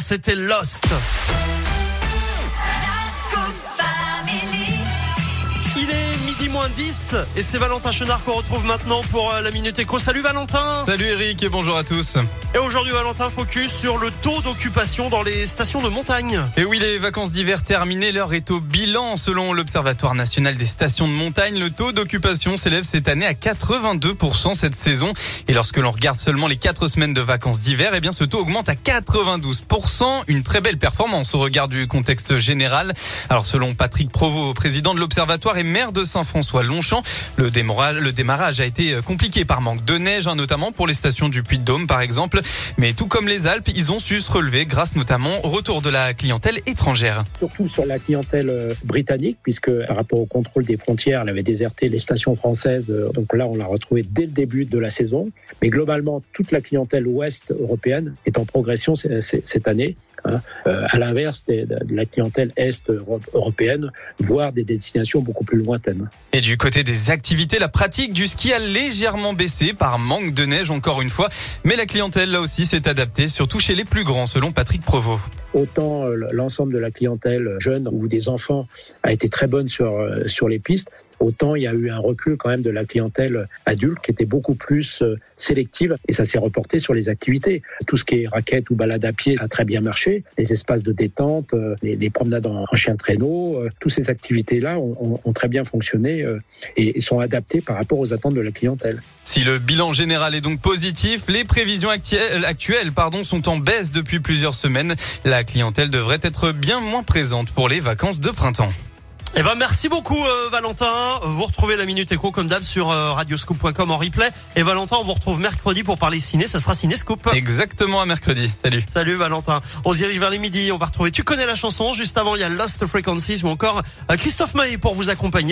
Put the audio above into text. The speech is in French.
c'était Lost. Moins 10 et c'est Valentin Chenard qu'on retrouve maintenant pour euh, la Minute Éco. Salut Valentin Salut Eric et bonjour à tous. Et aujourd'hui Valentin, focus sur le taux d'occupation dans les stations de montagne. Et oui, les vacances d'hiver terminées, l'heure est au bilan. Selon l'Observatoire national des stations de montagne, le taux d'occupation s'élève cette année à 82% cette saison. Et lorsque l'on regarde seulement les 4 semaines de vacances d'hiver, eh bien ce taux augmente à 92%. Une très belle performance au regard du contexte général. Alors selon Patrick Provost, président de l'Observatoire et maire de Saint-François-Longchamp, le démarrage, le démarrage a été compliqué par manque de neige, hein, notamment pour les stations du Puy-de-Dôme par exemple. Mais tout comme les Alpes, ils ont su se relever grâce notamment au retour de la clientèle étrangère. Surtout sur la clientèle euh, britannique, puisque par rapport au contrôle des frontières, elle avait déserté les stations françaises. Euh, donc là, on l'a retrouvée dès le début de la saison. Mais globalement, toute la clientèle ouest européenne est en progression cette année. Hein. Euh, à l'inverse de la clientèle est européenne, voire des destinations beaucoup plus lointaines. Et du côté des activités, la pratique du ski a légèrement baissé par manque de neige encore une fois, mais la clientèle là aussi s'est adaptée, surtout chez les plus grands, selon Patrick Provost. Autant euh, l'ensemble de la clientèle jeune ou des enfants a été très bonne sur, euh, sur les pistes, Autant il y a eu un recul quand même de la clientèle adulte qui était beaucoup plus euh, sélective et ça s'est reporté sur les activités. Tout ce qui est raquettes ou balade à pied a très bien marché. Les espaces de détente, euh, les, promenades en, chien de traîneau, euh, toutes ces activités-là ont, très bien fonctionné et sont adaptées par rapport aux attentes de la clientèle. Si le bilan général est donc positif, les prévisions actuelles, actuelles pardon, sont en baisse depuis plusieurs semaines. La clientèle devrait être bien moins présente pour les vacances de printemps. Eh ben merci beaucoup euh, Valentin. Vous retrouvez la minute écho comme d'hab sur euh, radioscoop.com en replay. Et Valentin, on vous retrouve mercredi pour parler ciné. Ça sera Ciné Scoop. Exactement à mercredi. Salut. Salut Valentin. On se dirige vers les midi. On va retrouver. Tu connais la chanson. Juste avant, il y a Lost Frequencies ou encore euh, Christophe Maé pour vous accompagner.